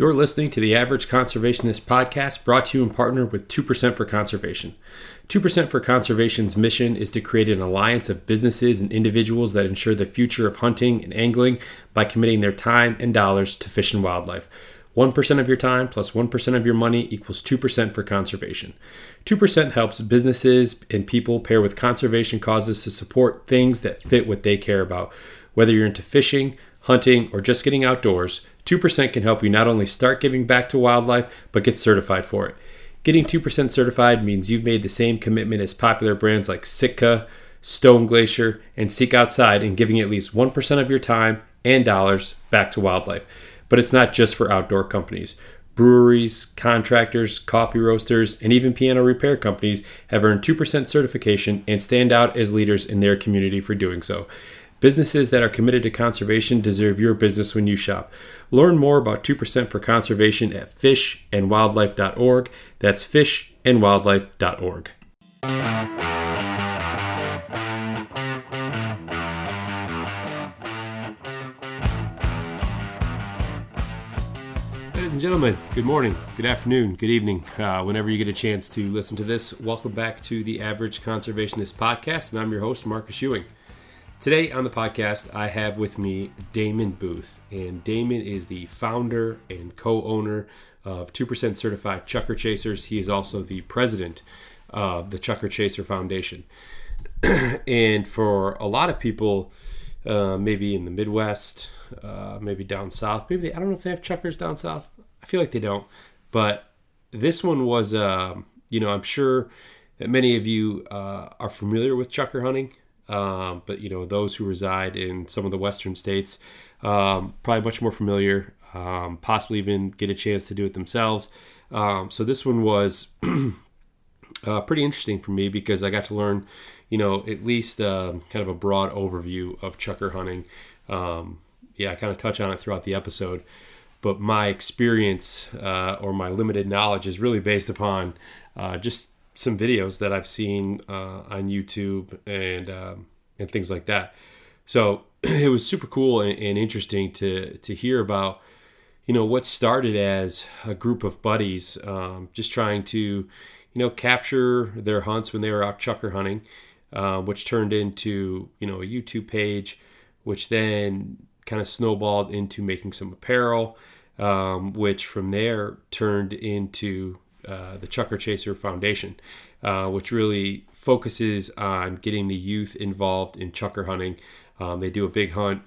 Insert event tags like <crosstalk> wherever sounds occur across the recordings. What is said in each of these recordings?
You're listening to the Average Conservationist podcast brought to you in partner with 2% for Conservation. 2% for Conservation's mission is to create an alliance of businesses and individuals that ensure the future of hunting and angling by committing their time and dollars to fish and wildlife. 1% of your time plus 1 of your money equals 2% for conservation. 2% helps businesses and people pair with conservation causes to support things that fit what they care about. Whether you're into fishing, hunting, or just getting outdoors, 2% can help you not only start giving back to wildlife, but get certified for it. Getting 2% certified means you've made the same commitment as popular brands like Sitka, Stone Glacier, and Seek Outside in giving at least 1% of your time and dollars back to wildlife. But it's not just for outdoor companies. Breweries, contractors, coffee roasters, and even piano repair companies have earned 2% certification and stand out as leaders in their community for doing so. Businesses that are committed to conservation deserve your business when you shop. Learn more about 2% for conservation at fishandwildlife.org. That's fishandwildlife.org. Ladies and gentlemen, good morning, good afternoon, good evening. Uh, whenever you get a chance to listen to this, welcome back to the Average Conservationist Podcast, and I'm your host, Marcus Ewing. Today on the podcast, I have with me Damon Booth, and Damon is the founder and co owner of 2% Certified Chukar Chasers. He is also the president of the Chukar Chaser Foundation. <clears throat> and for a lot of people, uh, maybe in the Midwest, uh, maybe down south, maybe they, I don't know if they have chukars down south. I feel like they don't. But this one was, uh, you know, I'm sure that many of you uh, are familiar with chukar hunting. Um, but you know those who reside in some of the western states um, probably much more familiar um, possibly even get a chance to do it themselves. Um, so this one was <clears throat> uh, pretty interesting for me because i got to learn you know at least uh, kind of a broad overview of chukar hunting. Um, yeah i kind of touch on it throughout the episode but my experience uh, or my limited knowledge is really based upon uh, just some videos that I've seen uh, on YouTube and um, and things like that. So <clears throat> it was super cool and, and, interesting to to hear about you know what started as a group of buddies um, just trying to you know capture their hunts when they were out chukar hunting, uh, which turned into you know a YouTube page, which then kind of snowballed into making some apparel, um, which from there turned into uh, the Chukar Chaser Foundation, uh, which really focuses on getting the youth involved in chukar hunting. Um, they do a big hunt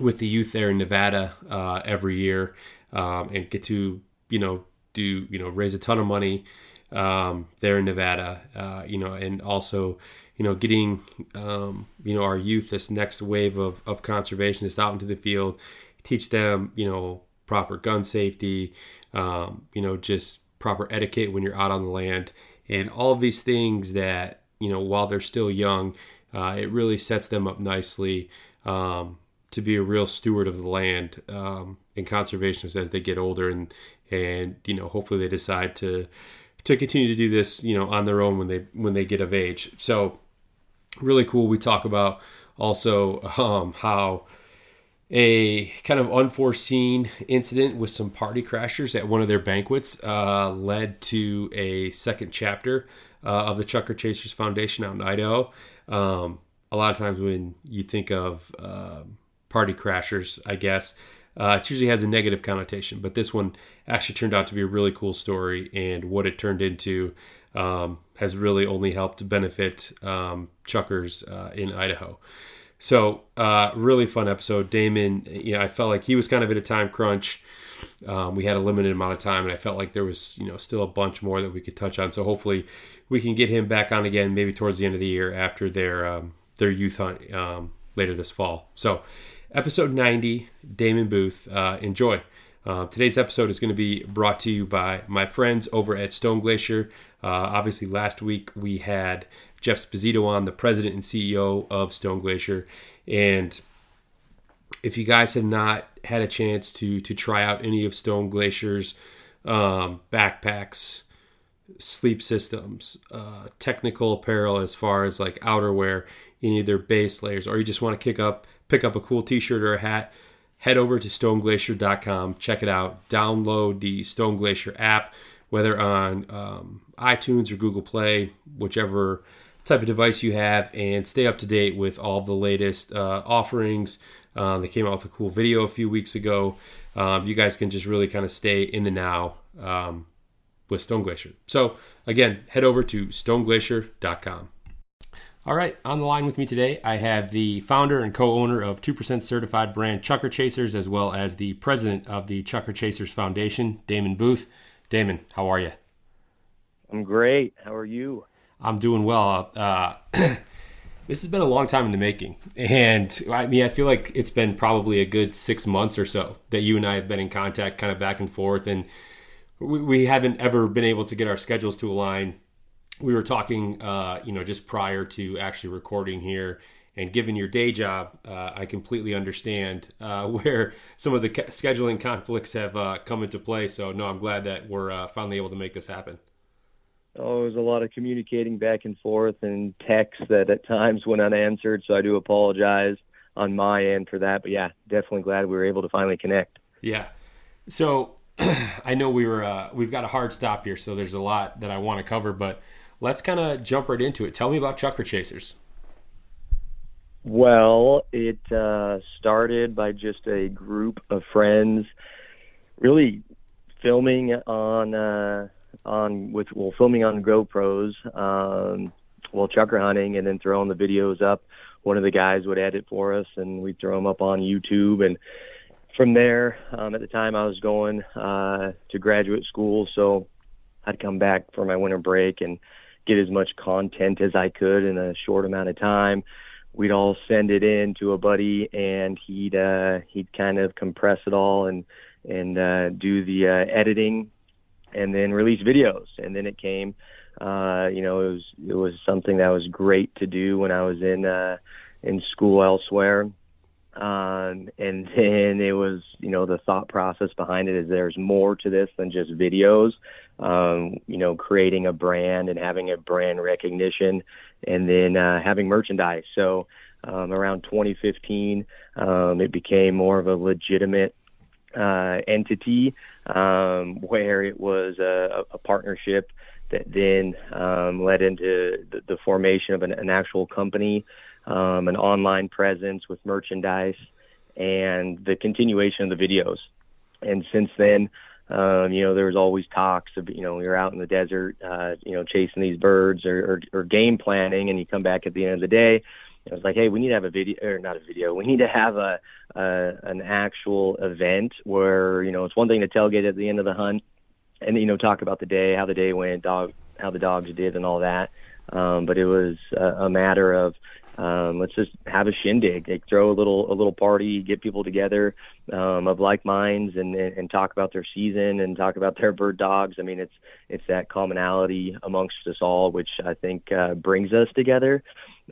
with the youth there in Nevada uh, every year um, and get to you know do you know raise a ton of money um, there in Nevada, uh, you know, and also you know getting um, you know our youth this next wave of of conservationists out into the field, teach them you know proper gun safety, um, you know just proper etiquette when you're out on the land, and all of these things that you know while they're still young, uh, it really sets them up nicely um, to be a real steward of the land um, and conservationists as they get older, and and you know hopefully they decide to to continue to do this you know on their own when they when they get of age. So really cool. We talk about also um, how a kind of unforeseen incident with some party crashers at one of their banquets uh, led to a second chapter uh, of the Chukar Chasers Foundation out in Idaho. Um, a lot of times when you think of uh, party crashers, I guess, uh, it usually has a negative connotation, but this one actually turned out to be a really cool story, and what it turned into um, has really only helped benefit um, chukars uh, in Idaho. So, uh, really fun episode. Damon, you know, I felt like he was kind of in a time crunch. Um, we had a limited amount of time, and I felt like there was, you know, still a bunch more that we could touch on. So hopefully, we can get him back on again, maybe towards the end of the year after their um, their youth hunt um, later this fall. So, episode ninety, Damon Booth. Uh, enjoy. Uh, today's episode is going to be brought to you by my friends over at Stone Glacier. Uh, obviously, last week we had Jeff Sposito on, the president and CEO of Stone Glacier, and if you guys have not had a chance to to try out any of Stone Glacier's um, backpacks, sleep systems, uh, technical apparel as far as like outerwear, any of their base layers, or you just want to kick up, pick up a cool T-shirt or a hat, head over to StoneGlacier.com, check it out, download the Stone Glacier app, whether on um, iTunes or Google Play, whichever type of device you have, and stay up to date with all the latest uh, offerings. Uh, they came out with a cool video a few weeks ago. Um, you guys can just really kind of stay in the now um, with Stone Glacier. So, again, head over to stoneglacier.com. All right, on the line with me today, I have the founder and co owner of 2% certified brand Chukar Chasers, as well as the president of the Chukar Chasers Foundation, Damon Booth. Damon, how are you? I'm great. How are you? I'm doing well. Uh, <clears throat> this has been a long time in the making. And I mean, I feel like it's been probably a good six months or so that you and I have been in contact, kind of back and forth. And we, we haven't ever been able to get our schedules to align. We were talking, uh, you know, just prior to actually recording here. And given your day job, uh, I completely understand uh, <laughs> where some of the scheduling conflicts have uh, come into play. So, no, I'm glad that we're uh, finally able to make this happen oh, it was a lot of communicating back and forth and texts that at times went unanswered. So I do apologize on my end for that. But yeah, definitely glad we were able to finally connect. Yeah. So <clears throat> I know we were uh, we've got a hard stop here, so there's a lot that I want to cover, but let's kind of jump right into it. Tell me about Chukar Chasers. Well, it uh, started by just a group of friends, really filming on. Uh, on with well filming on GoPros um, while chukar hunting, and then throwing the videos up. One of the guys would edit for us, and we'd throw them up on YouTube. And from there, um, at the time I was going uh, to graduate school, so I'd come back for my winter break and get as much content as I could in a short amount of time. We'd all send it in to a buddy, and he'd uh, he'd kind of compress it all and and uh, do the uh, editing and then release videos. And then it came, uh, you know, it was it was something that was great to do when I was in uh, in school elsewhere. Um, and <laughs> then it was, you know, the thought process behind it is there's more to this than just videos. Um, you know, creating a brand and having a brand recognition, and then uh, having merchandise. So um, around 2015, um, it became more of a legitimate uh, entity um, where it was a, a partnership that then um, led into the, the formation of an, an actual company, um, an online presence with merchandise, and the continuation of the videos. And since then, um, you know, there was always talks of, you know, were out in the desert, uh, you know, chasing these birds or, or, or game planning, and you come back at the end of the day, it was like, hey, we need to have a video, or not a video. We need to have a, a an actual event where you know it's one thing to tailgate at the end of the hunt, and you know talk about the day, how the day went, dog, how the dogs did, and all that. Um, but it was a, a matter of um, let's just have a shindig, like throw a little a little party, get people together um, of like minds, and, and and talk about their season and talk about their bird dogs. I mean, it's it's that commonality amongst us all, which I think uh, brings us together.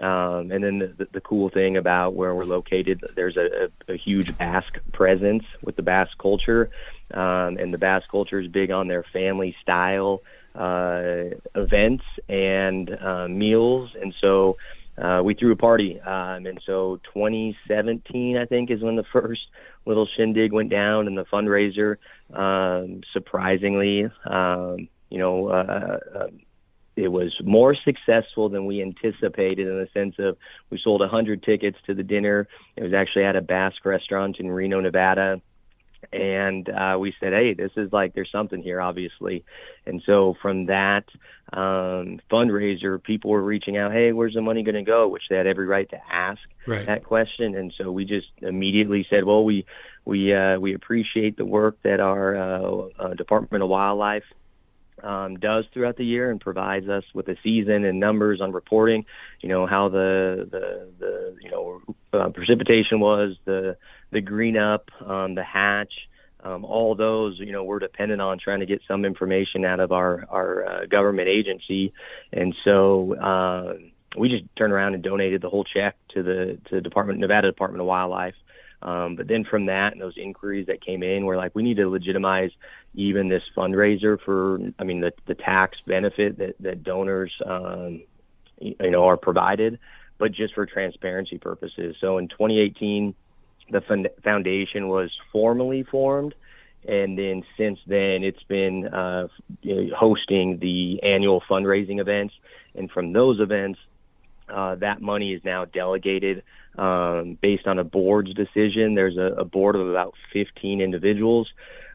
Um, and then the, the cool thing about where we're located, there's a, a, a huge Basque presence with the Basque culture, um, and the Basque culture is big on their family style uh, events and uh, meals, and so. Uh, we threw a party, um, and so 2017, I think, is when the <laughs> first little shindig went down, and the fundraiser, um, surprisingly, um, you know, uh, uh, it was more successful than we anticipated in the sense of we sold 100 tickets to the dinner. It was actually at a Basque restaurant in Reno, Nevada. And uh, we said, hey, this is like, there's something here, obviously. And so from that um, fundraiser, people were reaching out, hey, where's the money going to go? Which they had every right to ask right. that question. And so we just immediately said, well, we, we, uh, we appreciate the work that our uh, uh, Department of Wildlife um, does throughout the year and provides us with a season and numbers on reporting. You know how the the, the you know uh, precipitation was, the the green up, um, the hatch, um, all those, you know, we're dependent on trying to get some information out of our our uh, government agency, and so uh, we just turned around and donated the whole check to the to the Department Nevada Department of Wildlife. Um, but then from that and those inquiries that came in, we're like, we need to legitimize even this fundraiser for, I mean, the the tax benefit that that donors, um, you know, are provided, but just for transparency purposes. So in 2018 the foundation was formally formed, and then since then it's been uh, hosting the annual fundraising events, and from those events, uh, that money is now delegated um, based on a board's decision. There's a, a board of about 15 individuals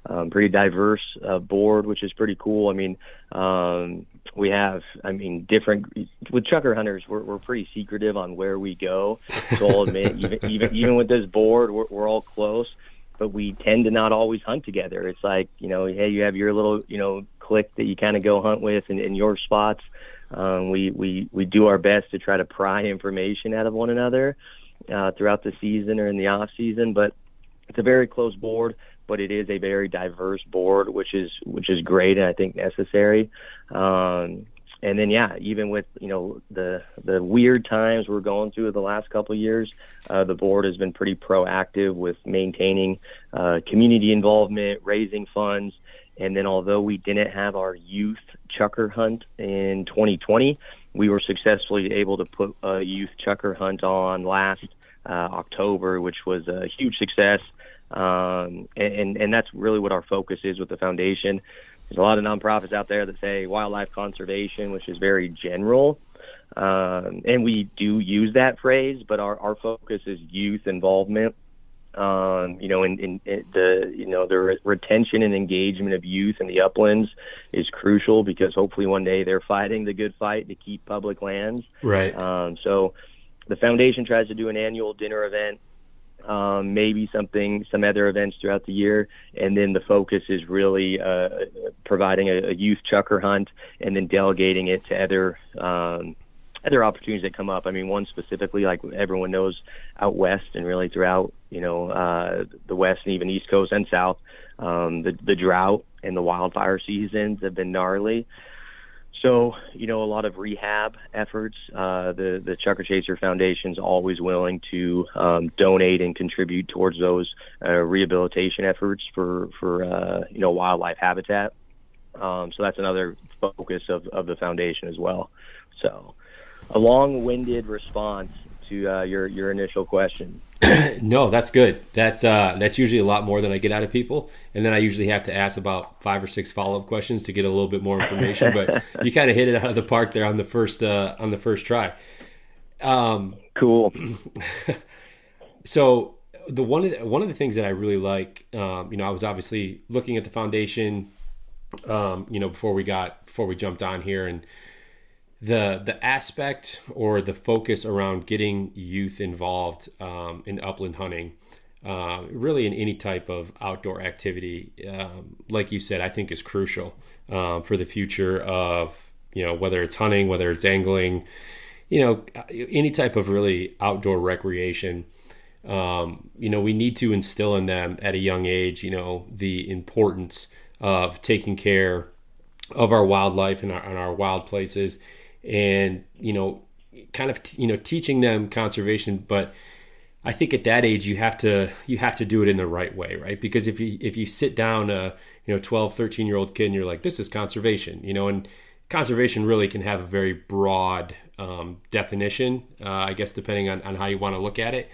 um, pretty diverse uh, board, which is pretty cool. I mean, um, we have, I mean, different with chukar hunters. We're, we're pretty secretive on where we go. So I'll admit, even, <laughs> even even with this board, we're, we're all close, but we tend to not always hunt together. It's like you know, hey, you have your little you know clique that you kind of go hunt with in, in your spots. Um, we we we do our best to try to pry information out of one another uh, throughout the season or in the off season, but it's a very close board but it is a very diverse board, which is which is great and I think necessary. Um, and then yeah, even with you know the the weird times we're going through the last couple of years, uh, the board has been pretty proactive with maintaining uh, community involvement, raising funds, and then although we didn't have our youth chukar hunt in 2020, we were successfully able to put a youth chukar hunt on last uh, October, which was a huge success. Um, and, and that's really what our focus is with the foundation. There's a lot of nonprofits out there that say wildlife conservation, which is very general. Um, and we do use that phrase, but our, our focus is youth involvement. Um, you know, in, in, in, the you know the re- retention and engagement of youth in the uplands is crucial because hopefully one day they're fighting the good fight to keep public lands. Right. Um, so the foundation tries to do an annual dinner event um, maybe something, some other events throughout the year, and then the focus is really uh, providing a, a, youth chukar hunt, and then delegating it to other um, other opportunities that come up. I mean, one specifically, like everyone knows, out west and really throughout, you know, uh, the west and even east coast and south, um, the the drought and the wildfire seasons have been gnarly. So, you know, a lot of rehab efforts. Uh, the the Chukar Chaser Foundation is always willing to um, donate and contribute towards those uh, rehabilitation efforts for for uh, you know wildlife habitat. Um, so that's another focus of, of the foundation as well. So, a long-winded response to uh, your your initial question. <clears throat> no, that's good. That's uh, that's usually a lot more than I get out of people, and then I usually have to ask about five or six follow up questions to get a little bit more information. but <laughs> you kind of hit it out of the park there on the first uh, on the first try. Um, cool. <clears throat> so the one of the, one of the things that I really like, um, you know, I was obviously looking at the foundation, um, you know, before we got before we jumped on here, and the the aspect or the focus around getting youth involved um, in upland hunting, uh, really in any type of outdoor activity, um, like you said, I think is crucial um, for the future of you know whether it's hunting, whether it's angling, you know any type of really outdoor recreation. Um, you know we need to instill in them at a young age, you know, the importance of taking care of our wildlife and our, and our wild places and you know kind of you know teaching them conservation. But i think at that age you have to you have to do it in the right way right? Because if you if you sit down a you know 12 13 year old kid and you're like this is conservation you know? And conservation really can have a very broad um, definition uh, i guess depending on, on how you want to look at it.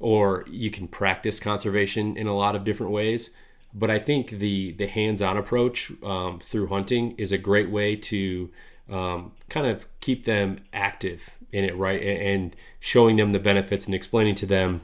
Or you can practice conservation in a lot of different ways. But i think the the hands-on approach um, through hunting is a great way to um, kind of keep them active in it, right? And showing them the benefits and explaining to them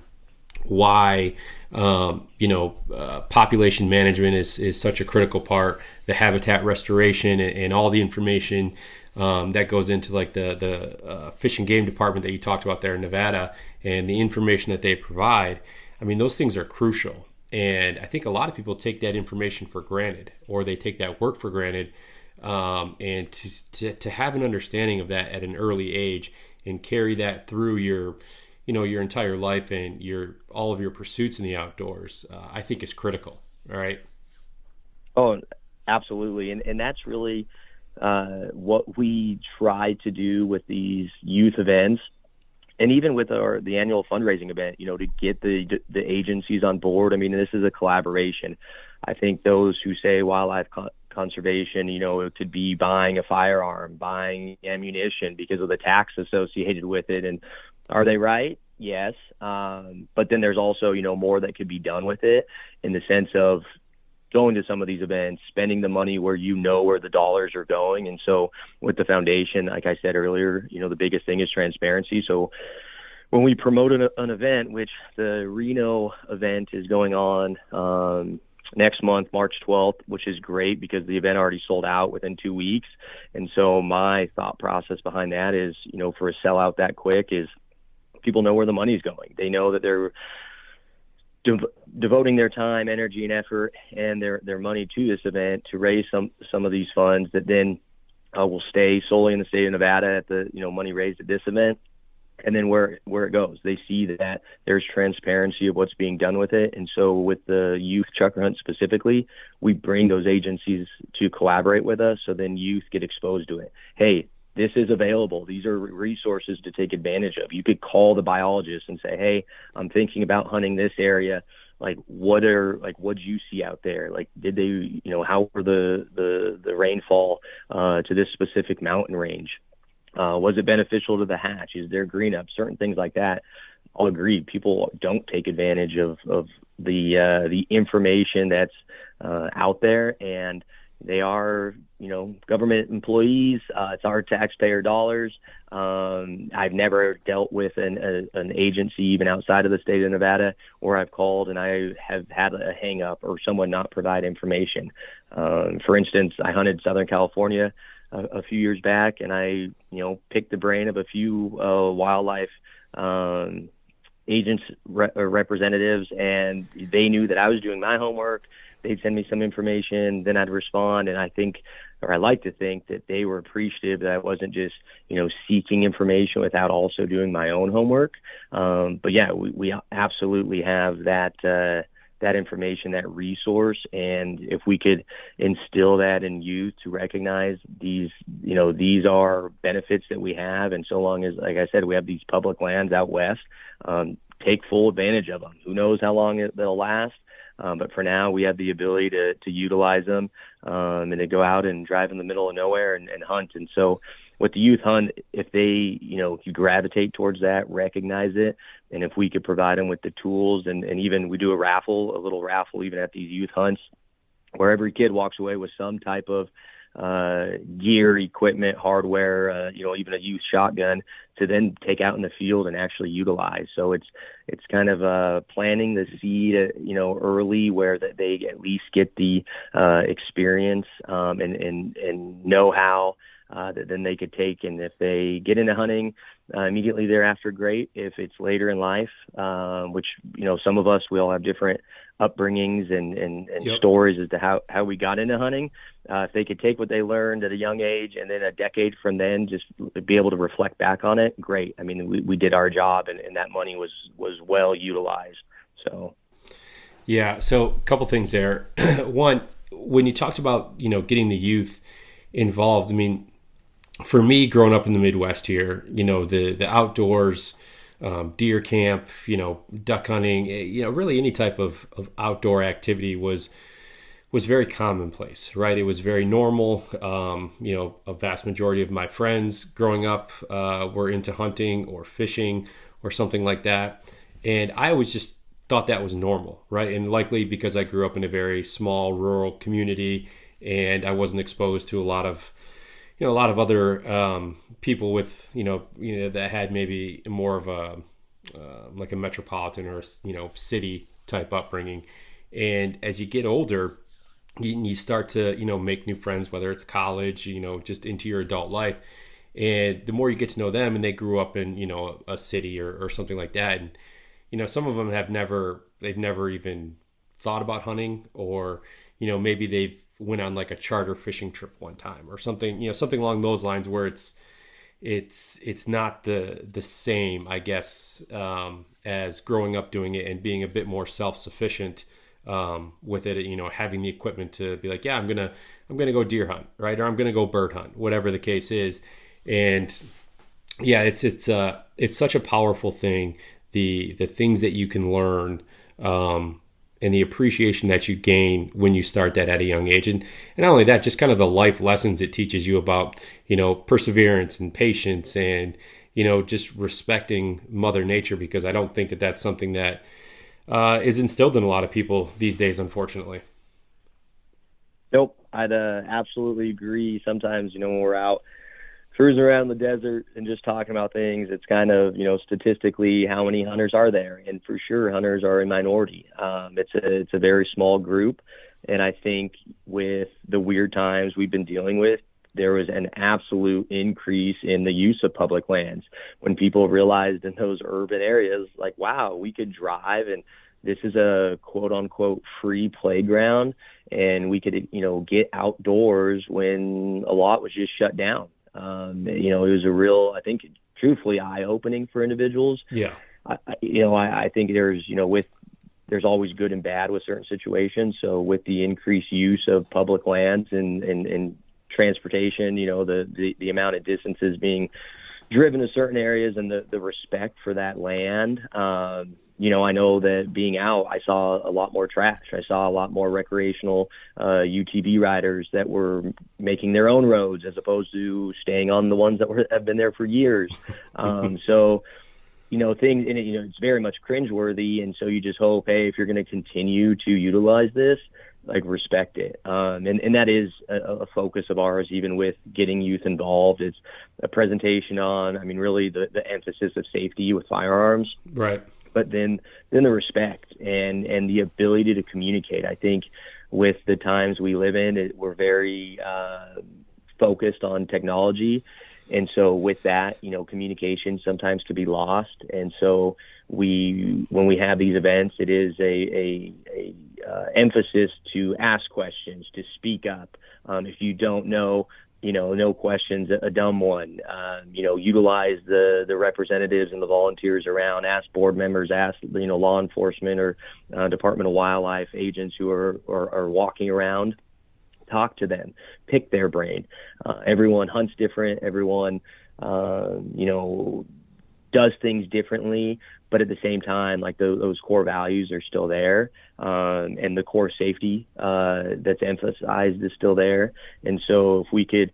why um, you know uh, population management is, is such a critical part the habitat restoration and, and all the information um, that goes into like the the uh, fish and game department that you talked about there in Nevada and the information that they provide I mean those things are crucial and I think a lot of people take that information for granted or they take that work for granted um, and to, to, to have an understanding of that at an early age and carry that through your you know your entire life and your all of your pursuits in the outdoors uh, i think is critical All right. Oh, absolutely, and and that's really uh, what we try to do with these youth events, and even with our the annual fundraising event. You know, to get the the agencies on board. I mean, this is a collaboration. I think those who say wildlife conservation, you know, it could be buying a firearm, buying ammunition because of the tax associated with it. And are they right? Yes. Um, but then there's also, you know, more that could be done with it in the sense of going to some of these events, spending the money where you know where the dollars are going. And so with the foundation, like I said earlier, you know, the biggest thing is transparency. So when we promote an, an event, which the Reno event is going on, um, next month, March 12th, which is great because the event already sold out within two weeks. And so my thought process behind that is, you know, for a sellout that quick is people know where the money's going. They know that they're de- devoting their time, energy, and effort and their their money to this event to raise some some of these funds that then uh, will stay solely in the state of Nevada at the you know money raised at this event and then where where it goes. They see that there's transparency of what's being done with it, and so with the youth chukar hunt specifically, we bring those agencies to collaborate with us, so then youth get exposed to it. Hey, this is available. These are resources to take advantage of. You could call the biologist and say, "Hey, I'm thinking about hunting this area. Like, what are like what do you see out there? Like, did they, you know, how were the the the rainfall uh, to this specific mountain range?" Uh, was it beneficial to the hatch? Is there green up? Certain things like that. I'll agree. People don't take advantage of of the uh, the information that's uh, out there, and they are you know government employees. Uh, it's our taxpayer dollars. Um, I've never dealt with an a, an agency even outside of the state of Nevada where I've called and I have had a hang up or someone not provide information. Um, for instance, I hunted Southern California a, a few years back, and I, you know, picked the brain of a few uh, wildlife um, agents re- or representatives, and they knew that I was doing my homework. They'd send me some information, then I'd respond, and I think, or I like to think that they were appreciative that I wasn't just, you know, seeking information without also doing my own homework. Um, but yeah, we, we absolutely have that. Uh, that information, that resource, and if we could instill that in youth to recognize these, you know, these are benefits that we have, and so long as, like I said, we have these public lands out west, um, take full advantage of them. Who knows how long it, they'll last? Um, but for now, we have the ability to to utilize them um, and to go out and drive in the middle of nowhere and, and hunt. And so, with the youth hunt, if they, you know, if you gravitate towards that, recognize it, and if we could provide them with the tools and, and even we do a raffle, a little raffle even at these youth hunts, where every kid walks away with some type of uh, gear, equipment, hardware, uh, you know, even a youth shotgun to then take out in the field and actually utilize. So it's it's kind of uh, planting the seed, uh, you know, early where that they at least get the uh, experience um, and and and know how uh, that then they could take. And if they get into hunting uh, immediately thereafter, great. If it's later in life, uh, which you know some of us we all have different upbringings and and, and yep. stories as to how how we got into hunting. Uh, if they could take what they learned at a young age and then a decade from then just be able to reflect back on it, great. I mean, we, we did our job and, and that money was was well utilized. So. Yeah. So a couple things there. <clears throat> One, when you talked about you know getting the youth involved, I mean, for me, growing up in the Midwest here, you know, the the outdoors, um, deer camp, you know, duck hunting, eh, you know, really any type of, of outdoor activity was was very commonplace, right? It was very normal. Um, you know, a vast majority of my friends growing up uh, were into hunting or fishing or something like that, and I always just thought that was normal, right? And likely because I grew up in a very small rural community and I wasn't exposed to a lot of you know a lot of other um, people with you know you know that had maybe more of a uh, like a metropolitan or you know city type upbringing, and as you get older, you, you start to you know make new friends, whether it's college, you know, just into your adult life, and the more you get to know them, and they grew up in you know a city or, or something like that, and you know some of them have never they've never even thought about hunting or you know maybe they've went on like a charter fishing trip one time or something, you know, something along those lines where it's it's it's not the the same, I guess, um, as growing up doing it and being a bit more self sufficient um, with it. You know, having the equipment to be like, yeah, I'm gonna I'm gonna go deer hunt, right, or I'm gonna go bird hunt, whatever the case is, and yeah, it's it's uh it's such a powerful thing. The the things that you can learn. Um, and the appreciation that you gain when you start that at a young age. And, and not only that just kind of the life lessons it teaches you about you know perseverance and patience and you know just respecting mother nature because i don't think that that's something that uh, is instilled in a lot of people these days unfortunately. Nope. I'd uh, absolutely agree sometimes you know when we're out cruising around the desert and just talking about things, it's kind of, you know, statistically how many hunters are there? And for sure, hunters are a minority. Um, it's a, it's a very small group. And I think with the weird times we've been dealing with, there was an absolute increase in the use of public lands when people realized in those urban areas, like, wow, we could drive and this is a quote unquote free playground and we could, you know, get outdoors when a lot was just shut down. Um, you know, it was a real, I think, truthfully eye opening for individuals. Yeah. I, you know, I, I think there's, you know, with there's always good and bad with certain situations. So with the increased use of public lands and, and, and transportation, you know, the, the, the amount of distances being driven to certain areas and the, the respect for that land, um, you know, I know that being out, I saw a lot more trash. I saw a lot more recreational uh, UTV riders that were making their own roads as opposed to staying on the ones that were, have been there for years. <laughs> Um, so, you know, things, and it, you know, it's very much cringeworthy. And so you just hope, hey, if you're going to continue to utilize this, like respect it. Um, and, and that is a, a focus of ours, even with getting youth involved. It's a presentation on, I mean, really the, the emphasis of safety with firearms. Right. But then, then the respect and, and the ability to communicate. I think with the times we live in, it, we're very uh, focused on technology. And so with that, you know, communication sometimes could be lost. And so we, when we have these events, it is a, a, a uh, emphasis to ask questions, to speak up. Um, if you don't know, you know, no questions, a, dumb one. Um, you know, utilize the the representatives and the volunteers around. Ask board members, ask you know law enforcement or uh, Department of Wildlife agents who are, are are walking around. Talk to them, pick their brain. Uh, everyone hunts different. Everyone, uh, you know, does things differently, but at the same time, like the, those core values are still there, um, and the core safety uh, that's emphasized is still there. And so, if we could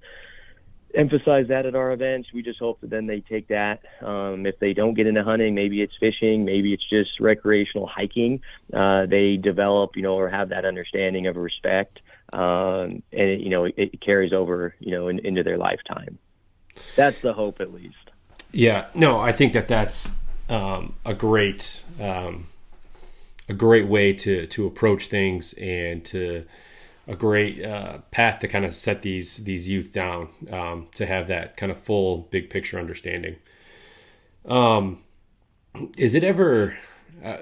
emphasize that at our events, we just hope that then they take that. Um, if they don't get into hunting, maybe it's fishing, maybe it's just recreational hiking. Uh, they develop, you know, or have that understanding of respect, um, and it, you know, it, carries over, you know, in, into their lifetime. That's the hope, at least. Yeah, no, I think that that's um, a great um, a great way to to approach things and to a great uh, path to kind of set these these youth down um, to have that kind of full big picture understanding. Um, is it ever, uh,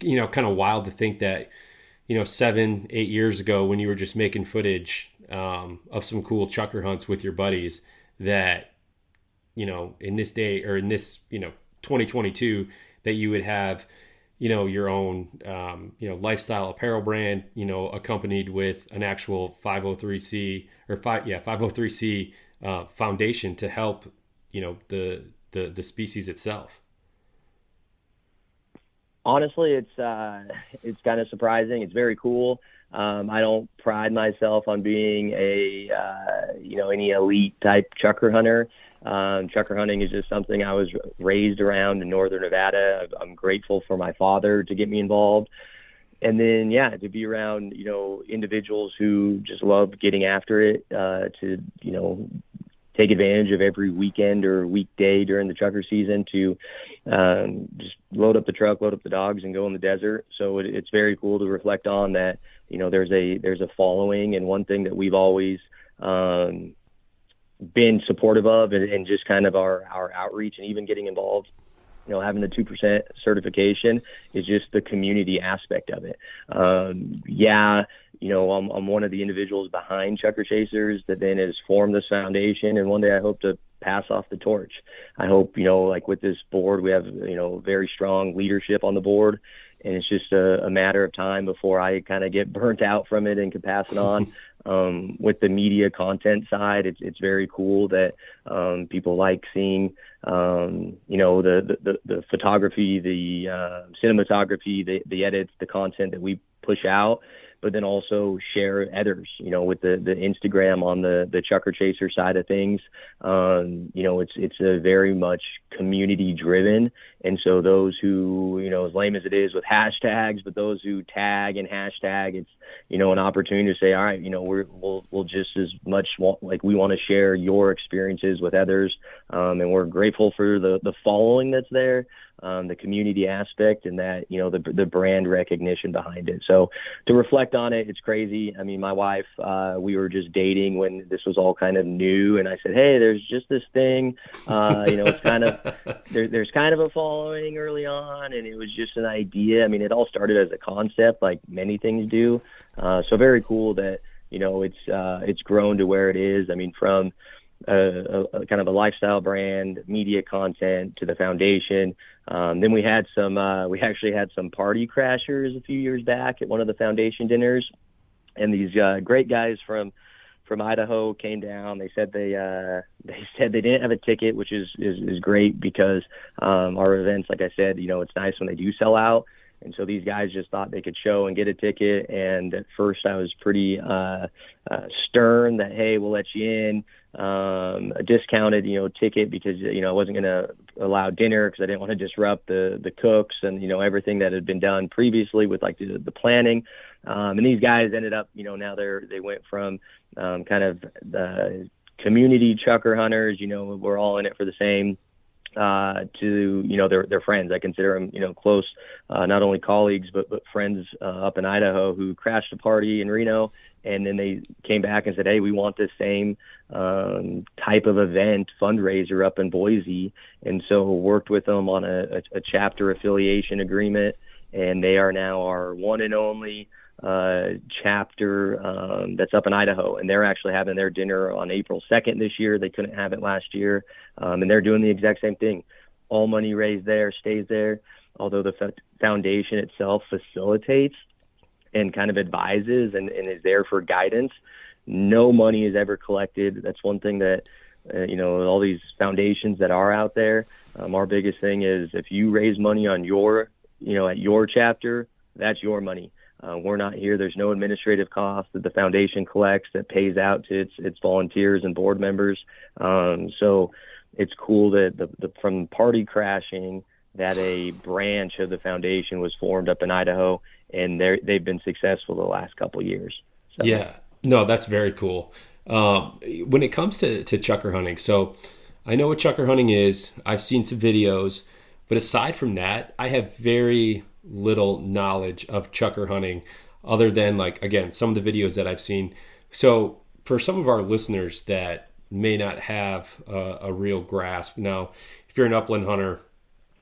you know, kind of wild to think that, you know, seven eight years ago when you were just making footage um, of some cool chukar hunts with your buddies that you know, in this day or in this, you know, 2022, that you would have, you know, your own, um, you know, lifestyle apparel brand, you know, accompanied with an actual 503c or five, yeah, 503c uh, foundation to help, you know, the the the species itself. Honestly, it's uh, it's kind of surprising. It's very cool. Um, I don't pride myself on being a uh, you know any elite type chukar hunter. Um, chukar hunting is just something I was raised around in northern Nevada. I'm grateful for my father to get me involved. And then, yeah, to be around, you know, individuals who just love getting after it, uh, to, you know, take advantage of every weekend or weekday during the chukar season to um, just load up the truck, load up the dogs, and go in the desert. So it, it's very cool to reflect on that. You know, there's a there's a following, and one thing that we've always um, been supportive of and, and just kind of our, our outreach and even getting involved you know, having the 2% certification is just the community aspect of it. Um, yeah, you know, I'm, I'm one of the individuals behind Chukar Chasers that then has formed this foundation. And one day I hope to pass off the torch. I hope, you know, like with this board, we have, you know, very strong leadership on the board and it's just a, a matter of time before I kind of get burnt out from it and can pass it on. <laughs> um, with the media content side, it's it's very cool that um, people like seeing um, you know the, the the photography, the uh, cinematography, the the edits, the content that we push out but then also share others, you know, with the, the Instagram on the, the Chukar Chaser side of things. Um, you know, it's, it's a very much community driven. And so those who, you know, as lame as it is with hashtags, but those who tag and hashtag, it's, you know, an opportunity to say, all right, you know, we're, we'll, we'll just as much want, like we want to share your experiences with others. Um, and we're grateful for the, the following that's there um, the community aspect and that you know the the brand recognition behind it. So to reflect on it, it's crazy. I mean, my wife, uh, we were just dating when this was all kind of new, and I said, hey, there's just this thing, uh, you know, it's kind of <laughs> there, there's kind of a following early on, and it was just an idea. I mean, it all started as a concept, like many things do. Uh, so very cool that you know it's uh, it's grown to where it is. I mean, from a, a, a, kind of a lifestyle brand, media content to the foundation. Um, then we had some, uh, we actually had some party crashers a few years back at one of the foundation dinners, and these uh, great guys from from Idaho came down. They said they uh, <laughs> they said they didn't have a ticket, which is is, is great because um, our events, like I said, you know, it's nice when they do sell out. And so these guys just thought they could show and get a ticket. And at first, I was pretty uh, uh, stern that hey, we'll let you in um, a discounted, you know, ticket because you know I wasn't going to allow dinner because I didn't want to disrupt the the cooks and you know everything that had been done previously with like the, the planning. Um, and these guys ended up, you know, now they're they went from um, kind of the community chukar hunters. You know, we're all in it for the same uh, to you know their their friends. I consider them you know close, uh, not only colleagues but but friends uh, up in Idaho who crashed a party in Reno, and then they came back and said, hey, we want the same um, type of event fundraiser up in Boise, and so worked with them on a, a, a chapter affiliation agreement, and they are now our one and only uh, chapter um, that's up in Idaho, and they're actually having their dinner on April 2nd this year. They couldn't have it last year, um, and they're doing the exact same thing. All money raised there stays there, although the f- foundation itself facilitates and kind of advises and, and is there for guidance. No money is ever collected. That's one thing that uh, you know all these foundations that are out there. Um, our biggest thing is if you raise money on your you know at your chapter, that's your money uh, we're not here. There's no administrative cost that the foundation collects that pays out to its its volunteers and board members. Um, so it's cool that the, the from party crashing that a branch of the foundation was formed up in Idaho, and they they've been successful the last couple years. So. Yeah, no, that's very cool. Um, when it comes to to chukar hunting, so I know what chukar hunting is. I've seen some videos, but aside from that, I have very little knowledge of chukar hunting other than like again some of the videos that I've seen. So for some of our listeners that may not have a, a real grasp now, if you're an upland hunter,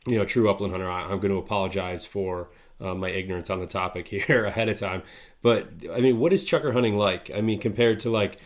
you know, true upland hunter, I, am going to apologize for uh, my ignorance on the topic <laughs> here ahead of time. But I mean, what is chukar hunting like? I mean, compared to like,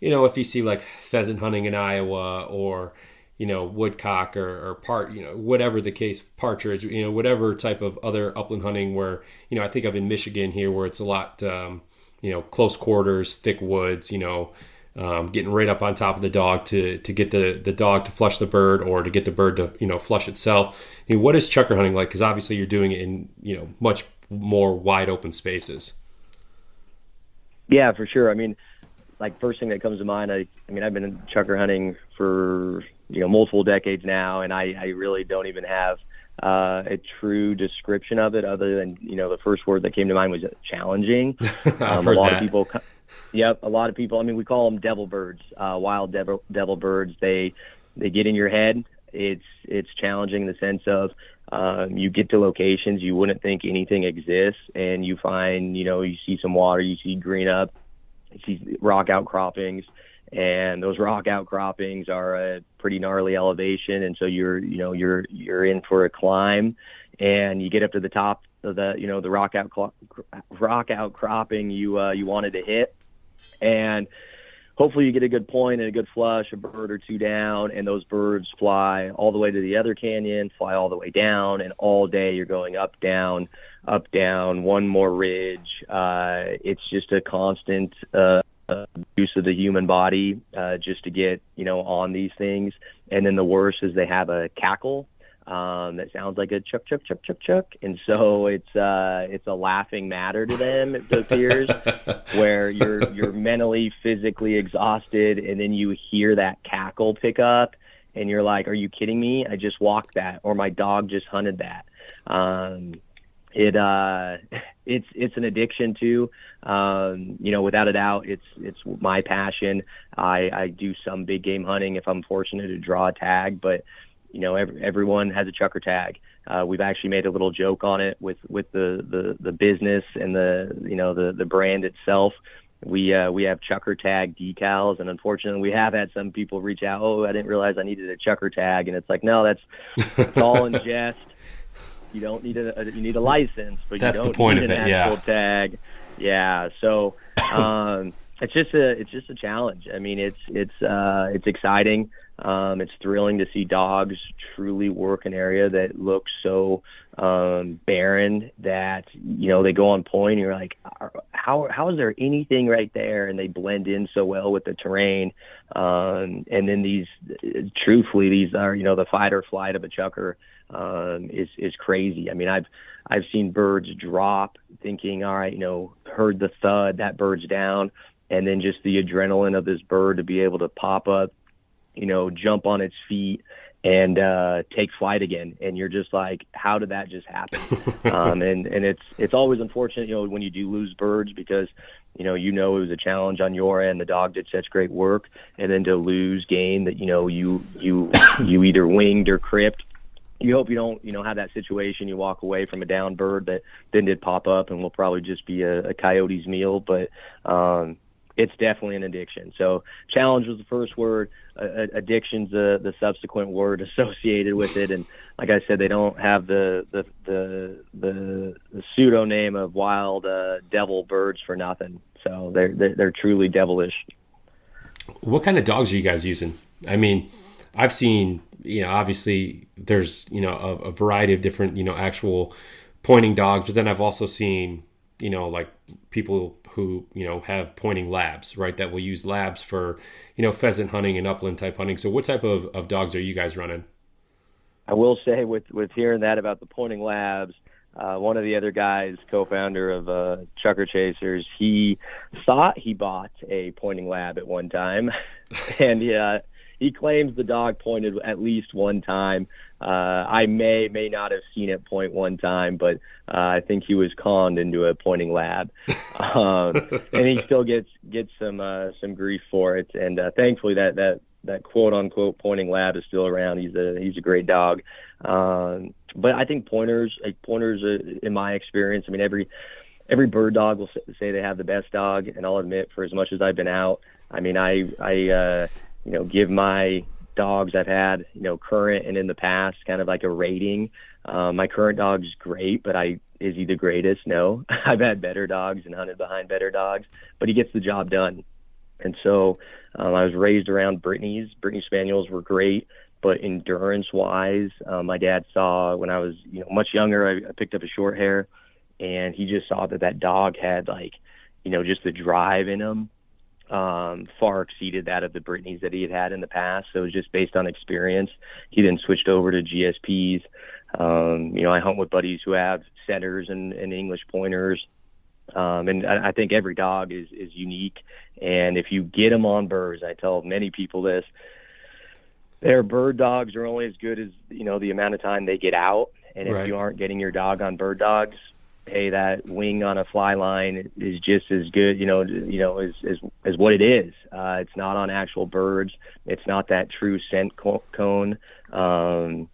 you know, if you see like pheasant hunting in Iowa or you know woodcock or, or part you know whatever the case partridge you know whatever type of other upland hunting where you know i think of in michigan here where it's a lot um, you know close quarters thick woods you know um, getting right up on top of the dog to to get the the dog to flush the bird or to get the bird to you know flush itself. What is chukar hunting like? Because obviously you're doing it in you know much more wide open spaces. Yeah for sure. I mean like first thing that comes to mind i i mean i've been chukar hunting for you know multiple decades now, and I, I really don't even have uh, a true description of it other than you know the first word that came to mind was challenging. <laughs> Um, a lot that. of people, yep, a lot of people. I mean, we call them devil birds, uh, wild devil devil birds. They they get in your head. It's it's challenging in the sense of um, you get to locations you wouldn't think anything exists, and you find you know you see some water, you see green up, you see rock outcroppings and those rock outcroppings are a pretty gnarly elevation. And so you're you know you're you're in for a climb. And you get up to the top of the you know the rock out rock outcropping you uh, you wanted to hit. And hopefully you get a good point and a good flush, a bird or two down, and those birds fly all the way to the other canyon, fly all the way down, and all day you're going up, down, up, down, one more ridge. Uh, it's just a constant uh, use of the human body uh, just to get you know on these things. And then the worst is they have a cackle um, that sounds like a chuck chuck chuck chuck chuck, and so it's uh, it's a laughing matter to them. It appears <laughs> where you're you're mentally physically exhausted, and then you hear that cackle pick up, and you're like, "Are you kidding me? I just walked that, or my dog just hunted that." Um, it uh, <laughs> it's it's an addiction too. Um, you know, without a doubt, it's it's my passion. I, I do some big game hunting if I'm fortunate to draw a tag, but you know, every, everyone has a chukar tag. Uh, we've actually made a little joke on it with with the the, the business and the you know the the brand itself. We uh, we have chukar tag decals, and unfortunately, we have had some people reach out. Oh, I didn't realize I needed a chukar tag, and it's like, no, that's it's all in <laughs> jest. You don't need a, you need a license, but that's you don't the point need of an it. actual Yeah. tag. Yeah, so <laughs> um, it's just a it's just a challenge. I mean, it's it's uh, it's exciting. Um, it's thrilling to see dogs truly work an area that looks so um, barren that you know they go on point. And you're like, how how is there anything right there? And they blend in so well with the terrain. Um, and then these, truthfully, these are you know the fight or flight of a chukar um, is is crazy. I mean, I've I've seen birds drop, thinking, all right, you know, heard the thud, that bird's down, and then just the adrenaline of this bird to be able to pop up you know, jump on its feet and uh, take flight again. And you're just like, how did that just happen? <laughs> um, and and it's it's always unfortunate, you know, when you do lose birds because you know you know it was a challenge on your end. The dog did such great work, and then to lose game that you know you you you either winged or cripped. You hope you don't, you know, have that situation. You walk away from a down bird that then did pop up, and will probably just be a, a coyote's meal. But um, it's definitely an addiction. So challenge was the first word. Uh, addiction's the the subsequent word <laughs> associated with it. And like I said, they don't have the the the the, the pseudo name of wild uh, devil birds for nothing. So they're, they're they're truly devilish. What kind of dogs are you guys using? I mean, I've seen you know obviously there's you know a, a variety of different you know actual pointing dogs, but then I've also seen you know like people who you know have pointing labs right that will use labs for you know pheasant hunting and upland type hunting. So what type of, of dogs are you guys running? I will say with with hearing that about the pointing labs uh, one of the other guys co-founder of uh, chukar chasers he thought he bought a pointing lab at one time. <laughs> And yeah he claims the dog pointed at least one time uh, I may may not have seen it point one time, but uh, I think he was conned into a pointing lab, <laughs> um, and he still gets gets some uh, some grief for it. And uh, thankfully, that that that quote unquote pointing lab is still around. He's a he's a great dog. Um, but I think pointers, like pointers, uh, in my experience, I mean every every bird dog will say they have the best dog, and I'll admit, for as much as I've been out, I mean I I uh, you know give my dogs I've had, you know, current and in the past, kind of like a rating. Um, my current dog's great, but I is he the greatest? No, <laughs> I've had better dogs and hunted behind better dogs, but he gets the job done. And so um, I was raised around Brittany's. Brittany Spaniels were great, but endurance wise, um, my dad saw when I was you know much younger. I, I picked up a short hair, and he just saw that that dog had like, you know, just the drive in him um, far exceeded that of the Brittany's that he had had in the past. So it was just based on experience. He then switched over to GSPs. Um, you know, I hunt with buddies who have setters and, and English pointers. Um, and I, I think every dog is, is unique. And if you get them on birds, I tell many people this, their bird dogs are only as good as, you know, the amount of time they get out. And if Right. you aren't getting your dog on bird dogs, hey, that wing on a fly line is just as good, you know, you know, as as, as what it is. Uh, it's not on actual birds. It's not that true scent cone. Um,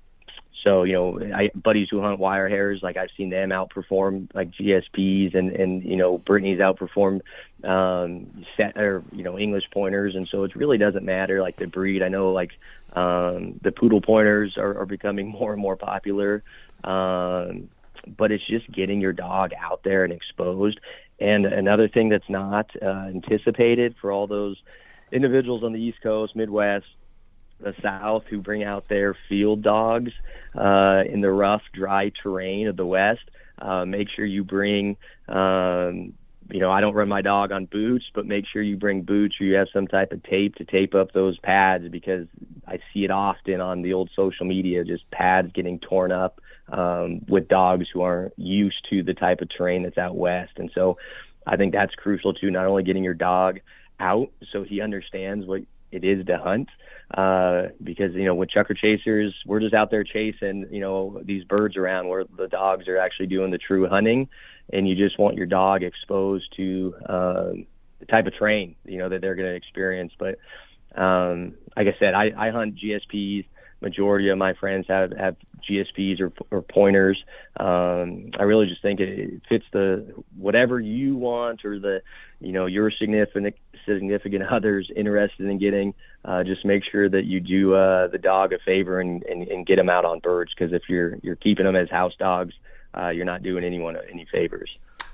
so you know, I, buddies who hunt wire hairs, like I've seen them outperform like GSPs, and and you know, Brittany's outperform um, set or you know English pointers, and so it really doesn't matter like the breed. I know like um, the poodle pointers are, are becoming <laughs> more and more popular. Um, but it's just getting your dog out there and exposed. And another thing that's not uh, anticipated for all those individuals on the East Coast, Midwest, the South who bring out their field dogs uh, in the rough, dry terrain of the West. Uh, make sure you bring, um, you know, I don't run my dog on boots, but make sure you bring boots or you have some type of tape to tape up those pads because I see it often on the old social media, just pads getting torn up um, with dogs who aren't used to the type of terrain that's out west. And so I think that's crucial too, not only getting your dog out so he understands what it is to hunt, uh, because you know with chukar chasers, we're just out there chasing you know these birds around where the dogs are actually doing the true hunting, and you just want your dog exposed to uh, the type of terrain you know that they're going to experience. But um, like I said, I, I hunt GSPs. Majority of my friends have have GSPs or, or pointers. Um, I really just think it, it fits the whatever you want or the you know your significant significant others interested in getting. Uh, just make sure that you do uh, the dog a favor and, and, and get them out on birds because if you're you're keeping them as house dogs, uh, you're not doing anyone any favors.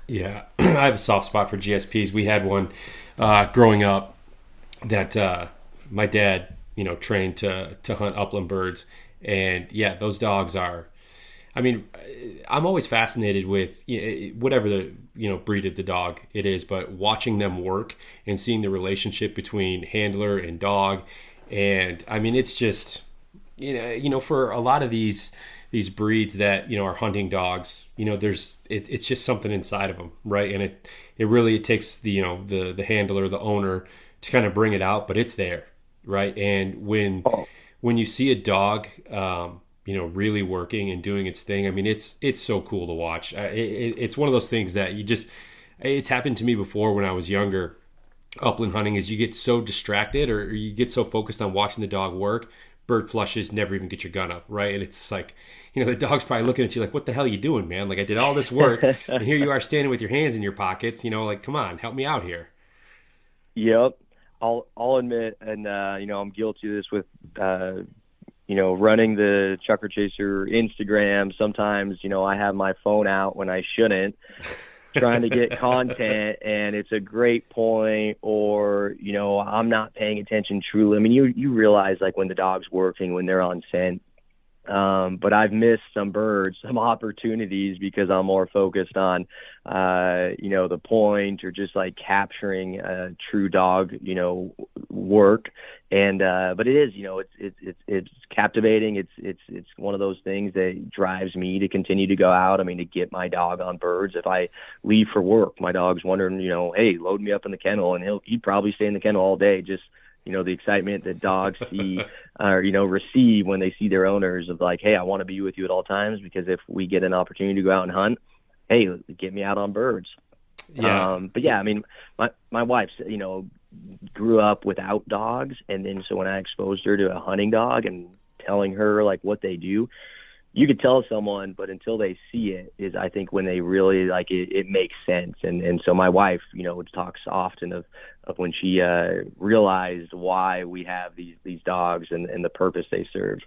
Yeah, <clears throat> I have a soft spot for GSPs. We had one uh, growing up that uh, my dad, you know, trained to to hunt upland birds, and yeah, those dogs are. I mean, I'm always fascinated with whatever the you know breed of the dog it is, but watching them work and seeing the relationship between handler and dog, and I mean, it's just you know you know for a lot of these these breeds that you know are hunting dogs you know there's it, it's just something inside of them right? And it it really it takes the you know the the handler the owner to kind of bring it out but it's there right and when oh when you see a dog, um, you know, really working and doing its thing, I mean, it's it's so cool to watch. Uh, it, it's one of those things that you just. It's happened to me before when I was younger. Upland hunting is you get so distracted or you get so focused on watching the dog work, bird flushes, never even get your gun up, right? And it's like, you know, the dog's probably looking at you like, "What the hell are you doing, man? Like I did all this work, <laughs> and here you are standing with your hands in your pockets. You know, like come on, help me out here." Yep, I'll I'll admit, and uh, you know, I'm guilty of this with uh, you know running the Chukar Chaser Instagram. Sometimes you know I have my phone out when I shouldn't, <laughs> trying to get content, and it's a great point, or you know I'm not paying attention truly. I mean, you you realize like when the dog's working, when they're on scent, um, but I've missed some birds, some <laughs> opportunities because I'm more focused on, uh, you know, the point or just like capturing a true dog, you know, work. And, uh, but it is, you know, it's, it's, it's, it's captivating. It's, it's, it's one of those things that drives me to continue to go out. I mean, to get my dog on birds. If I leave for work, my dog's wondering, you know, Hey, load me up in the kennel and he'll, he'd probably stay in the kennel all day. Just, you know the excitement that dogs <laughs> see or you know receive when they see their owners of like hey i want to be with you at all times because if we get an opportunity to go out and hunt hey get me out on birds. Yeah. Um but yeah i mean my my wife's you know grew up without dogs. And then so when i exposed her to a hunting dog and telling her like what they do you could tell someone, but until they see it, is I think when they really like it, it makes sense. And and so my wife, you know, talks often of of when she uh, realized why we have these these dogs and, and the purpose they serve.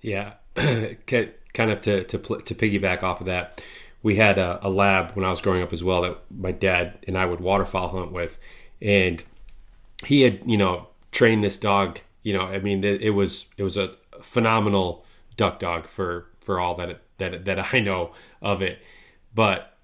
Yeah, <clears throat> kind of to to to piggyback off of that, we had a, a lab when I was growing up as well that my dad and I would waterfowl hunt with, and he had you know trained this dog. You know, I mean, it was it was a phenomenal duck dog for for all that it, that that I know of it. But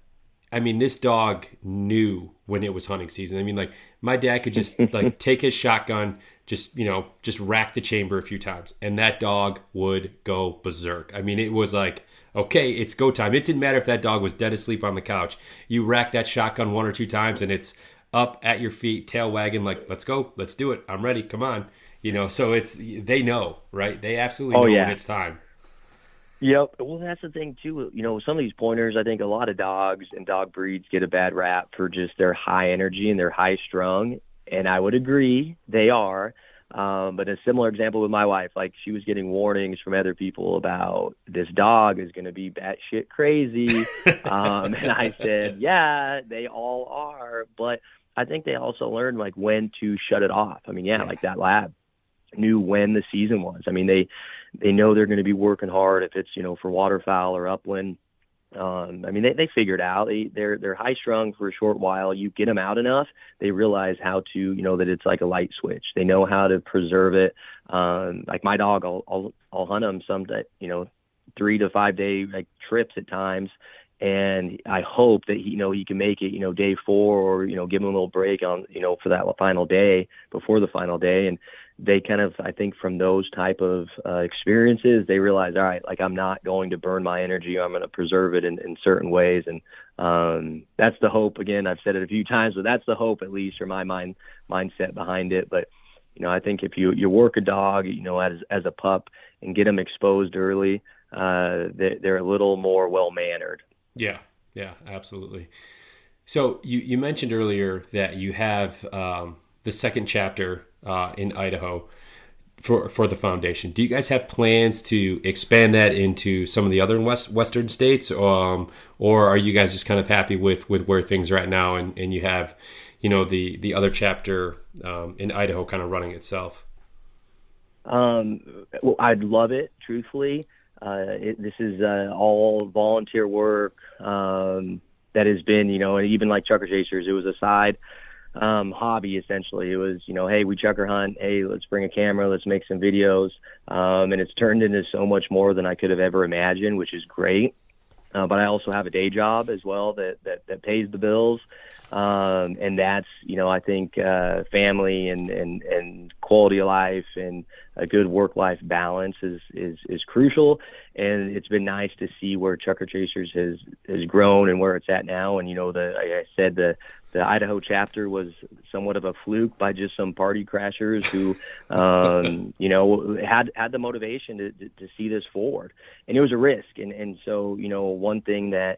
I mean, this dog knew when it was hunting season. I mean, like my dad could just <laughs> like take his shotgun, just you know, just rack the chamber a few times, and that dog would go berserk. I mean, it was like. Okay, it's go time. It didn't matter if that dog was dead asleep on the couch. You rack that shotgun one or two times, and it's up at your feet, tail wagging, like, let's go, let's do it. I'm ready. Come on. You know, so it's, they know, right? They absolutely oh, know yeah. when it's time. Yep. Well, that's the thing too. You know, some of these pointers, I think a lot of dogs and dog breeds get a bad rap for just their high energy and their high strung, and I would agree they are. Um, but a similar example with my wife, like she was getting warnings from other people about this dog is going to be batshit crazy, <laughs> um, and I said, yeah, they all are, but I think they also learned like when to shut it off. I mean, yeah, like that lab knew when the season was. I mean, they they know they're going to be working hard if it's you know for waterfowl or upland Um, I mean, they, they figured out they, they're they're high strung for a short while. You get them out enough, they realize how to, you know, that it's like a light switch. They know how to preserve it. Um, like my dog, I'll I'll, I'll hunt him some, day, you know, three to five day like trips at times, and I hope that he, you know he can make it, you know, day four or you know give him a little break on, you know, for that final day before the final day, and they kind of I think from those type of uh, experiences they realize all right like I'm not going to burn my energy I'm going to preserve it in, in certain ways. And um, that's the hope. Again I've said it a few times but that's the hope at least or my mind mindset behind it. But you know I think if you you work a dog you know as as a pup and get them exposed early uh, they, they're a little more well mannered yeah. Yeah absolutely. So you you mentioned earlier that you have um, the second chapter uh, in Idaho for for the foundation. Do you guys have plans to expand that into some of the other west western states, um, or are you guys just kind of happy with with where things are at now, and, and you have, you know, the the other chapter um, in Idaho kind of running itself? Um, well, I'd love it, truthfully. Uh, it, this is uh, all volunteer work um, that has been, you know, even like Chukar Chasers, it was a side um, hobby essentially. It was, you know, hey, we chukar hunt. Hey, let's bring a camera. Let's make some videos. Um, and it's turned into so much more than I could have ever imagined, which is great. Uh, but I also have a day job as well that that, that pays the bills, um, and that's you know I think uh, family and, and and quality of life and a good work life balance is is is crucial. And it's been nice to see where Chukar Chasers has has grown and where it's at now. And you know the like I said the the Idaho chapter was somewhat of a fluke by just some party crashers who, <laughs> um, you know, had had the motivation to, to, to see this forward, and it was a risk. And and so you know, one thing that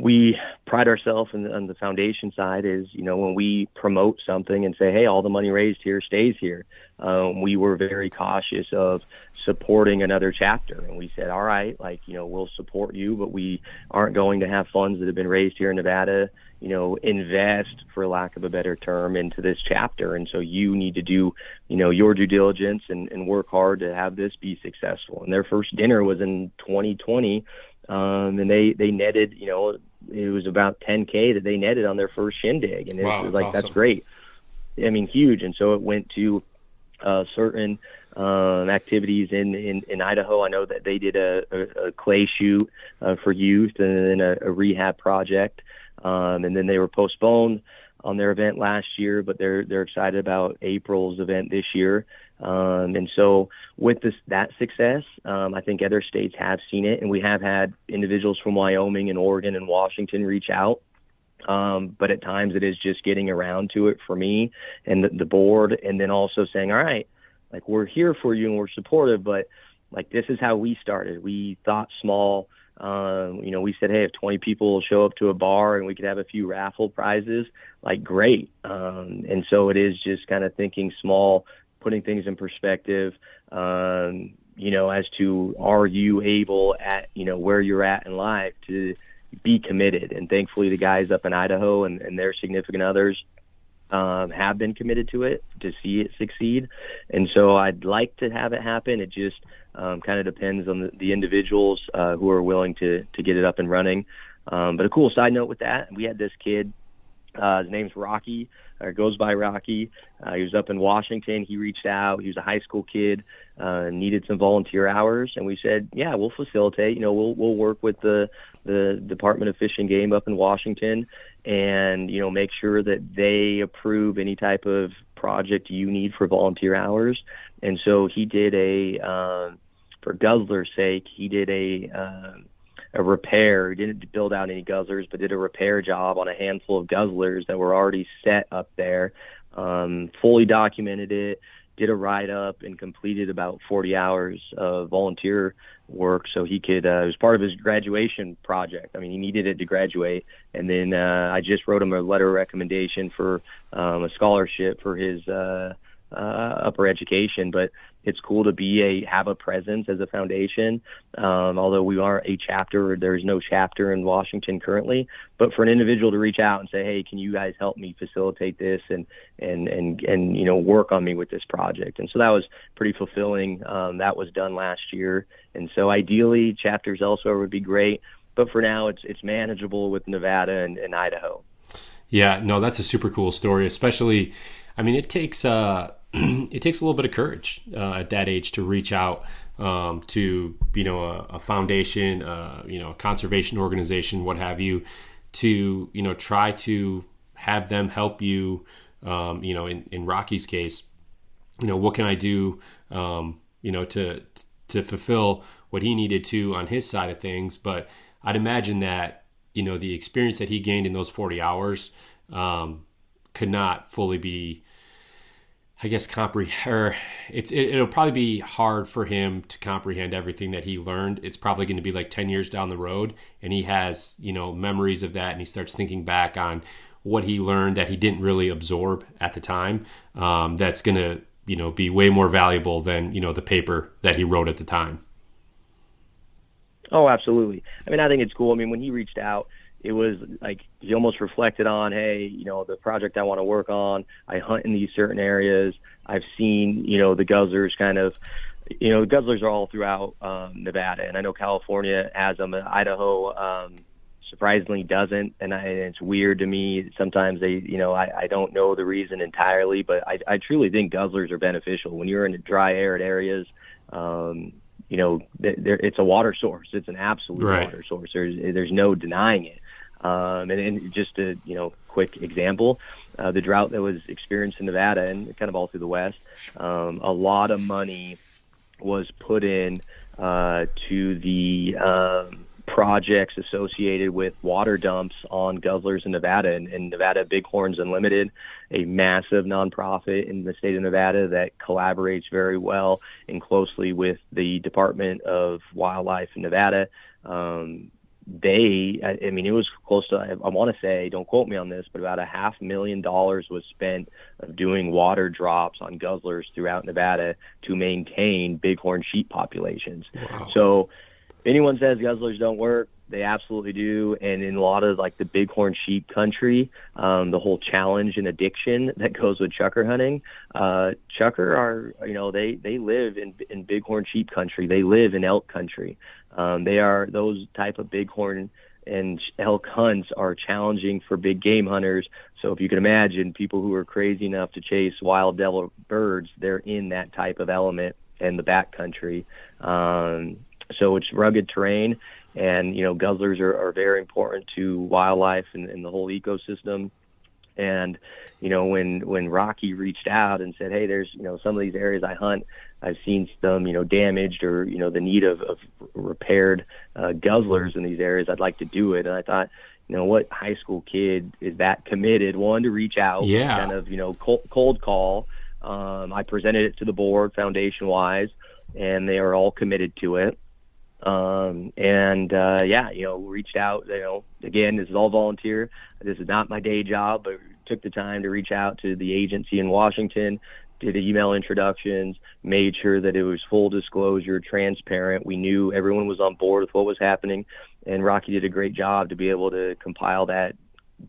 we pride ourselves in, on the foundation side is, you know, when we promote something and say, hey, all the money raised here stays here. Um, we were very cautious of supporting another chapter. And we said, all right, like, you know, we'll support you, but we aren't going to have funds that have been raised here in Nevada, you know, invest, for lack of a better term, into this chapter. And so you need to do, you know, your due diligence and, and work hard to have this be successful. And their first dinner was in 2020. Um, and they, they netted, you know, it was about 10K that they netted on their first shindig. And it wow, was like, awesome. that's great. I mean, huge. And so it went to uh, certain um, activities in, in, in Idaho. I know that they did a, a, a clay shoot uh, for youth and then a, a rehab project. Um, and then they were postponed on their event last year, but they're they're excited about April's event this year. Um, and so with this that success, um, I think other states have seen it, and we have had individuals from Wyoming and Oregon and Washington reach out. Um, but at times it is just getting around to it for me and the, the board, and then also saying, all right, like we're here for you and we're supportive, but like this is how we started. We thought small. Um, you know, we said, hey, if 20 people show up to a bar and we could have a few raffle prizes, like great. Um, and so it is just kind of thinking small, putting things in perspective. Um, you know, as to are you able at you know where you're at in life to be committed? And thankfully, the guys up in Idaho and, and their significant others um, have been committed to it to see it succeed. And so I'd like to have it happen. It just um, kind of depends on the, the individuals uh, who are willing to to get it up and running. Um, but a cool side note with that, we had this kid. Uh, his name's Rocky, or goes by Rocky. Uh, he was up in Washington. He reached out. He was a high school kid, uh, needed some volunteer hours, and we said, "Yeah, we'll facilitate. You know, we'll we'll work with the the Department of Fish and Game up in Washington, and you know make sure that they approve any type of project you need for volunteer hours. And so he did a, um, for Guzzler's sake, he did a uh, a repair. He didn't build out any guzzlers, but did a repair job on a handful of guzzlers that were already set up there. Um, fully documented it, did a write up, and completed about 40 hours of volunteer work so he could uh, it was part of his graduation project i mean he needed it to graduate and then uh, i just wrote him a letter of recommendation for um, a scholarship for his uh, uh, upper education but it's cool to be a have a presence as a foundation. Um, although we are a chapter, there's no chapter in Washington currently. But for an individual to reach out and say, "Hey, can you guys help me facilitate this and and and and you know work on me with this project?" And so that was pretty fulfilling. Um, that was done last year, and so ideally, chapters elsewhere would be great. but for now, it's it's manageable with Nevada and, and Idaho. Yeah, no, that's a super cool story. Especially, I mean, it takes uh, <clears throat> it takes a little bit of courage uh, at that age to reach out um, to you know a, a foundation, uh, you know, a conservation organization, what have you, to you know try to have them help you. Um, you know, in, in Rocky's case, you know, what can I do? Um, you know, to to fulfill what he needed to on his side of things. But I'd imagine that you know the experience that he gained in those 40 hours um, could not fully be I guess comprehend. It's it, will probably be hard for him to comprehend everything that he learned. It's probably going to be like ten years down the road, and he has you know memories of that, and he starts thinking back on what he learned that he didn't really absorb at the time. Um, that's going to you know be way more valuable than you know the paper that he wrote at the time. Oh, absolutely. I mean, I think it's cool. I mean, when he reached out, it was like he almost reflected on, hey, you know, the project I want to work on. I hunt in these certain areas. I've seen, you know, the guzzlers kind of, you know, guzzlers are all throughout um, Nevada, and I know California has them. Idaho um, surprisingly doesn't, and, I, and it's weird to me. Sometimes they, you know, I, I don't know the reason entirely, but I, I truly think guzzlers are beneficial when you're in dry, arid areas. Um, you know, there, it's a water source. It's an absolute right. water source. There's there's no denying it. Um, and, and just a you know quick example, uh, the drought that was experienced in Nevada and kind of all through the West, um, a lot of money was put in uh, to the um, projects associated with water dumps on guzzlers in Nevada and, and Nevada Bighorns Unlimited, a massive nonprofit in the state of Nevada that collaborates very well and closely with the Department of Wildlife in Nevada. Um, they, I, I mean, it was close to, I, I want to say, don't quote me on this, but about a half million dollars was spent of doing water drops on guzzlers throughout Nevada to maintain bighorn sheep populations. Wow. So, if anyone says guzzlers don't work, they absolutely do. And in a lot of like the bighorn sheep country, um, the whole challenge and addiction <laughs> that goes with chukar hunting, uh, chukar are, you know, they, they live in, in bighorn sheep country. They live in elk country. Um, they are those type of bighorn and elk hunts are challenging for big game hunters. So if you can imagine people who are crazy enough to chase wild devil birds, they're in that type of element in the backcountry. Um, so it's rugged terrain, and you know guzzlers are, are very important to wildlife and, and the whole ecosystem. And you know when when Rocky reached out and said, "Hey, there's you know some of these areas I hunt, I've seen some you know damaged or you know the need of, of repaired uh, guzzlers in these areas. I'd like to do it." And I thought, you know, what high school kid is that committed? One to reach out, yeah, kind of you know cold, cold call. Um, I presented it to the board, foundation wise, and they are all committed to it. Um, and uh, yeah, you know, reached out. You know, again, this is all volunteer. This is not my day job, but took the time to reach out to the agency in Washington, did email introductions, made sure that it was full disclosure, transparent. We knew everyone was on board with what was happening, and Rocky did a great job to be able to compile that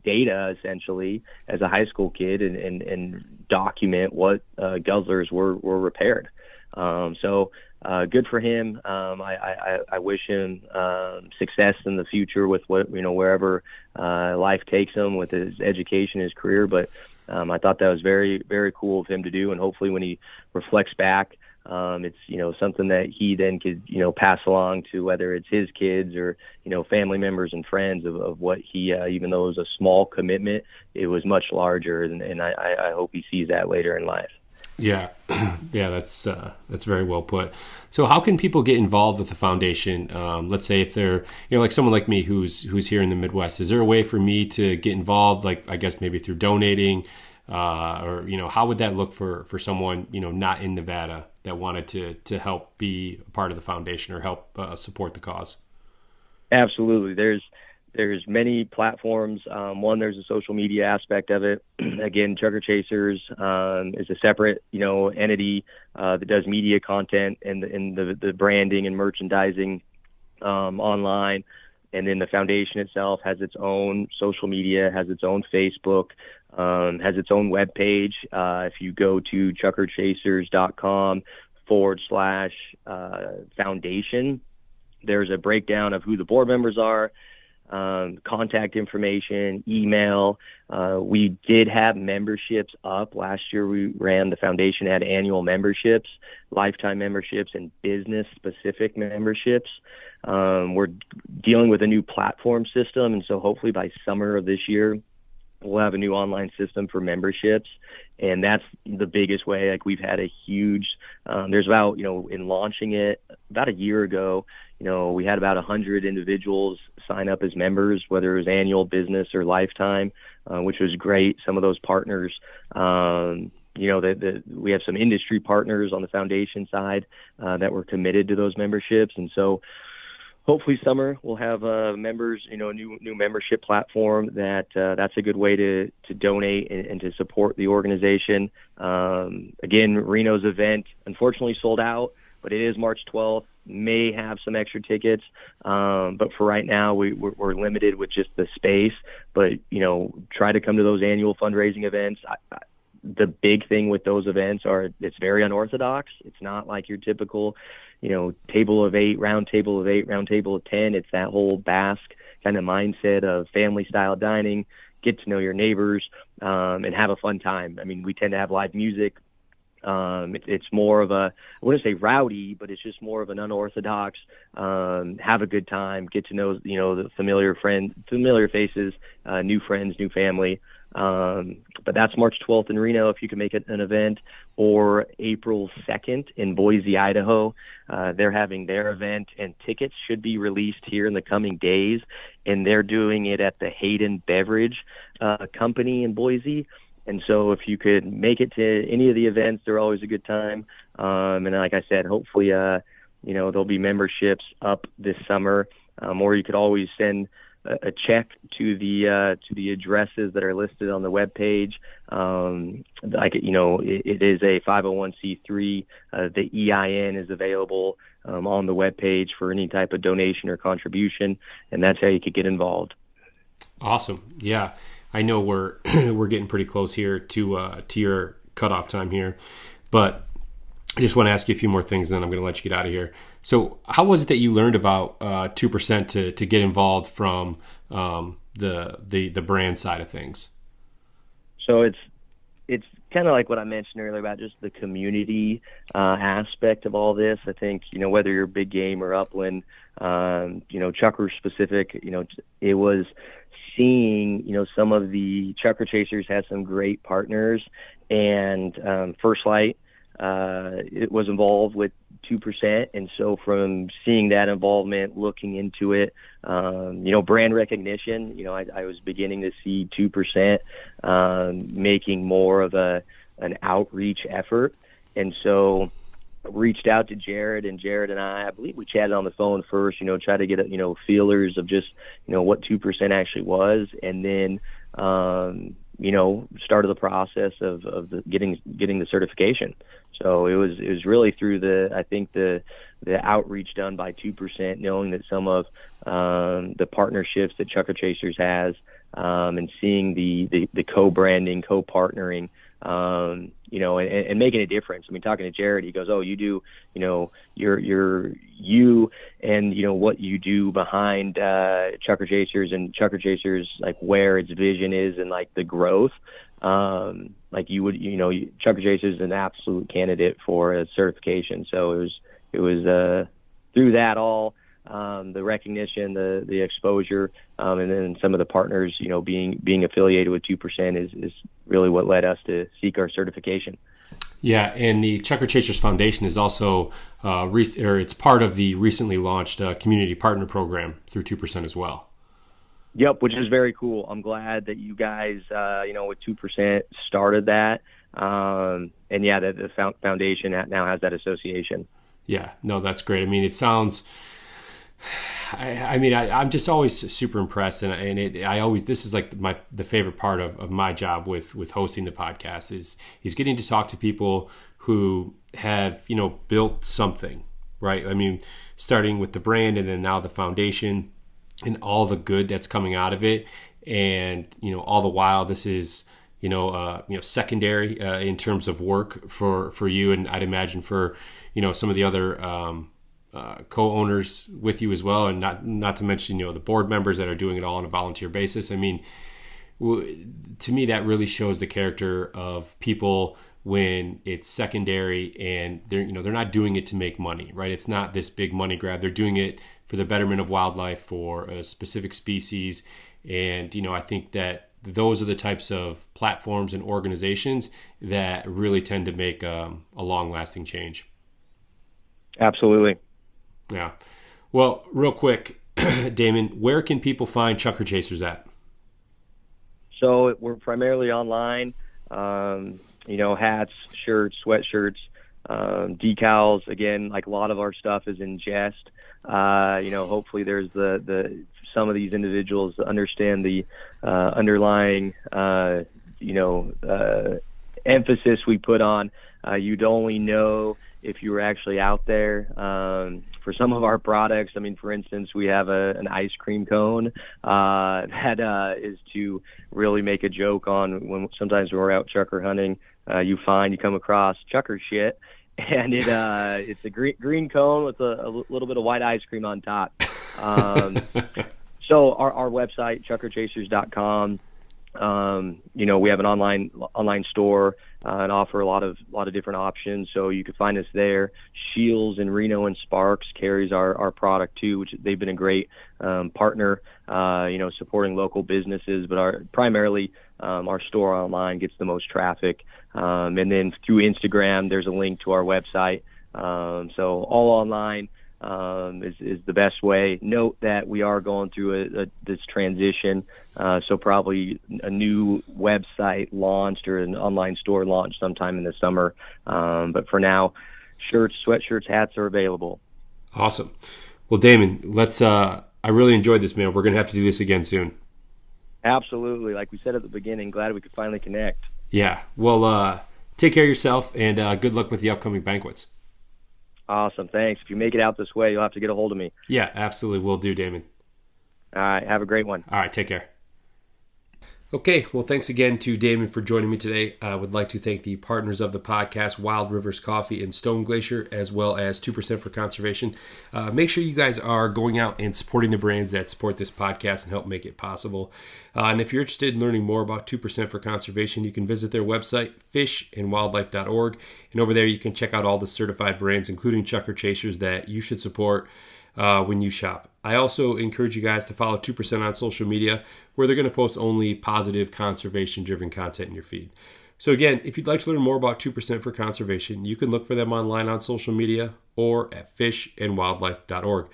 data essentially as a high school kid and and, and document what uh, guzzlers were were repaired. Um, so uh, good for him. Um, I, I, I wish him um, success in the future with what you know wherever uh, life takes him with his education, his career. But um, I thought that was very very cool of him to do, and hopefully when he reflects back, um, it's you know something that he then could you know pass along to whether it's his kids or you know family members and friends of, of what he uh, even though it was a small commitment, it was much larger, and, and I, I hope he sees that later in life. Yeah, <clears throat> yeah, that's uh, that's very well put. So, how can people get involved with the foundation? Um, let's say if they're, you know, like someone like me who's who's here in the Midwest. Is there a way for me to get involved? Like, I guess maybe through donating, uh, or you know, how would that look for for someone you know not in Nevada that wanted to to help be a part of the foundation or help uh, support the cause? Absolutely, there's there's many platforms. Um, one, there's a social media aspect of it. <clears throat> Again, Chukar Chasers um, is a separate, you know, entity uh, that does media content and the, and the, the branding and merchandising um, online. And then the foundation itself has its own social media, has its own Facebook, um, has its own web page. Uh, if you go to chukarchasers.com forward slash uh, foundation, there's a breakdown of who the board members are, um, contact information, email. Uh, we did have memberships up last year. We ran the foundation had annual memberships, lifetime memberships, and business specific memberships. Um, we're dealing with a new platform system, and so hopefully by summer of this year, we'll have a new online system for memberships and that's the biggest way. Like we've had a huge um, there's about you know in launching it about a year ago you know we had about a hundred individuals sign up as members whether it was annual business or lifetime uh, which was great. Some of those partners um, you know that we have some industry partners on the foundation side uh, that were committed to those memberships. And so hopefully summer we'll have uh, members you know a new new membership platform that uh, that's a good way to to donate and, and to support the organization. Um, again reno's event unfortunately sold out but it is march 12th may have some extra tickets. Um, but for right now we, we're, we're, limited with just the space. But you know try to come to those annual fundraising events. I, I, the big thing with those events are it's very unorthodox it's not like your typical you know, table of eight, round table of eight, round table of 10. It's that whole Basque kind of mindset of family style dining, get to know your neighbors, um, and have a fun time. I mean, we tend to have live music. Um, it, it's more of a, I wouldn't say rowdy, but it's just more of an unorthodox, um, have a good time, get to know, you know, the familiar friend, familiar faces, uh, new friends, new family. Um, but that's March 12th in Reno if you can make it an event, or April 2nd in Boise, Idaho. Uh, they're having their event, and tickets should be released here in the coming days. And they're doing it at the Hayden Beverage uh, Company in Boise. And so, if you could make it to any of the events, they're always a good time. Um, and like I said, hopefully, uh, you know, there'll be memberships up this summer, um, or you could always send a check to the uh, to the addresses that are listed on the web page. Um, like you know, it, it is a 501c3. Uh, the EIN is available um, on the web page for any type of donation or contribution, and that's how you could get involved. Awesome. Yeah, I know we're <clears throat> we're getting pretty close here to uh, to your cutoff time here, but I just want to ask you a few more things, then I'm going to let you get out of here. So, how was it that you learned about uh, two uh, percent to to get involved from um, the the the brand side of things? So it's it's kind of like what I mentioned earlier about just the community uh, aspect of all this. I think you know whether you're big game or upland, um, you know Chukar specific, you know it was seeing you know some of the chukar chasers had some great partners, and um, First Lite uh, it was involved with 2%. And so from seeing that involvement, looking into it, um, you know, brand recognition, you know, I, I was beginning to see 2% um, making more of a, an outreach effort. And so reached out to Jared and Jared and I, I believe we chatted on the phone first, you know, try to get, you know, feelers of just, you know, what 2% actually was. And then, um, you know, started the process of, of the getting, getting the certification. So it was it was really through the I think the the outreach done by two percent, knowing that some of um, the partnerships that Chukar Chasers has, um, and seeing the the, the co-branding, co-partnering, um, you know, and, and making a difference. I mean, talking to Jared, he goes, "Oh, you do, you know, you're you're you and you know what you do behind uh, Chukar Chasers and Chukar Chasers, like where its vision is and like the growth." Um, like you would, you know, Chukar Chase is an absolute candidate for a certification. So it was, it was uh, through that all, um, the recognition, the the exposure, um, and then some of the partners, you know, being being affiliated with two percent is is really what led us to seek our certification. Yeah, and the Chukar Chasers Foundation is also, uh, re- or it's part of the recently launched uh, community partner program through two percent as well. Yep, which is very cool. I'm glad that you guys, uh, you know, with two percent started that, um, and yeah, that the foundation now has that association. Yeah, no, that's great. I mean, it sounds. I, I mean, I, am just always super impressed, and, and it, I always this is like my the favorite part of, of my job with with hosting the podcast is is getting to talk to people who have you know built something, right? I mean, starting with the brand and then now the foundation and all the good that's coming out of it. And you know, all the while, this is you know, uh, you know, secondary uh, in terms of work for for you, and I'd imagine for you know some of the other um, uh, co-owners with you as well, and not not to mention you know the board members that are doing it all on a volunteer basis. I mean, w- to me that really shows the character of people when it's secondary and they're you know they're not doing it to make money, right? It's not this big money grab. They're doing it for the betterment of wildlife for a specific species, and you know I think that those are the types of platforms and organizations that really tend to make um, a long lasting change. Absolutely. Yeah. Well, real quick, <clears throat> Damon, where can people find Chukar Chasers at? So we're primarily online. Um, you know, hats, shirts, sweatshirts, um, decals. Again, like a lot of our stuff is in jest. Uh, you know, hopefully there's the the some of these individuals understand the uh, underlying, uh, you know, uh, emphasis we put on. Uh, you'd only know if you were actually out there. Um, for some of our products, I mean, for instance, we have a, an ice cream cone uh, that uh, is to really make a joke on when sometimes when we're out chukar hunting, uh, you find you come across chukar shit, <laughs> and it uh, it's a green green cone with a, a little bit of white ice cream on top. Um, <laughs> so our, our website chukarchasers.com um, you know, we have an online online store uh, and offer a lot of lot of different options. So you can find us there. Scheels and Reno and Sparks carries our, our product too, which they've been a great um, partner. Uh, you know, supporting local businesses, but our primarily um, our store online gets the most traffic. Um, and then through Instagram, there's a link to our website. Um, so all online um, is, is the best way. Note that we are going through a, a, this transition, uh, so probably a new website launched or an online store launched sometime in the summer. Um, but for now, shirts, sweatshirts, hats are available. Awesome. Well, Damon, let's. Uh, I really enjoyed this, man. We're going to have to do this again soon. Absolutely. Like we said at the beginning, glad we could finally connect. Yeah. Well, uh, take care of yourself and uh, good luck with the upcoming banquets. Awesome. Thanks. If you make it out this way, you'll have to get a hold of me. Yeah, absolutely. We'll do, Damon. All right. Have a great one. All right. Take care. Okay, well, thanks again to Damon for joining me today. I would like to thank the partners of the podcast, Wild Rivers Coffee and Stone Glacier, as well as 2% for Conservation. Uh, make sure you guys are going out and supporting the brands that support this podcast and help make it possible. Uh, and if you're interested in learning more about 2% for Conservation, you can visit their website, fishandwildlife.org. And over there, you can check out all the certified brands, including Chukar Chasers, that you should support uh, when you shop. I also encourage you guys to follow 2% on social media, where they're going to post only positive conservation driven content in your feed. So, again, if you'd like to learn more about 2% for conservation, you can look for them online on social media or at fishandwildlife.org.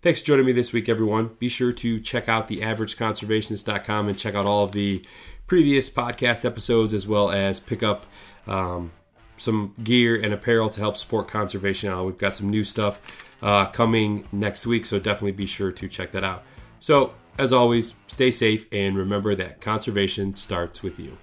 Thanks for joining me this week, everyone. Be sure to check out theaverageconservationist.com and check out all of the previous podcast episodes as well as pick up um, some gear and apparel to help support conservation. Uh, we've got some new stuff uh, coming next week, so definitely be sure to check that out. So, as always, stay safe and remember that conservation starts with you.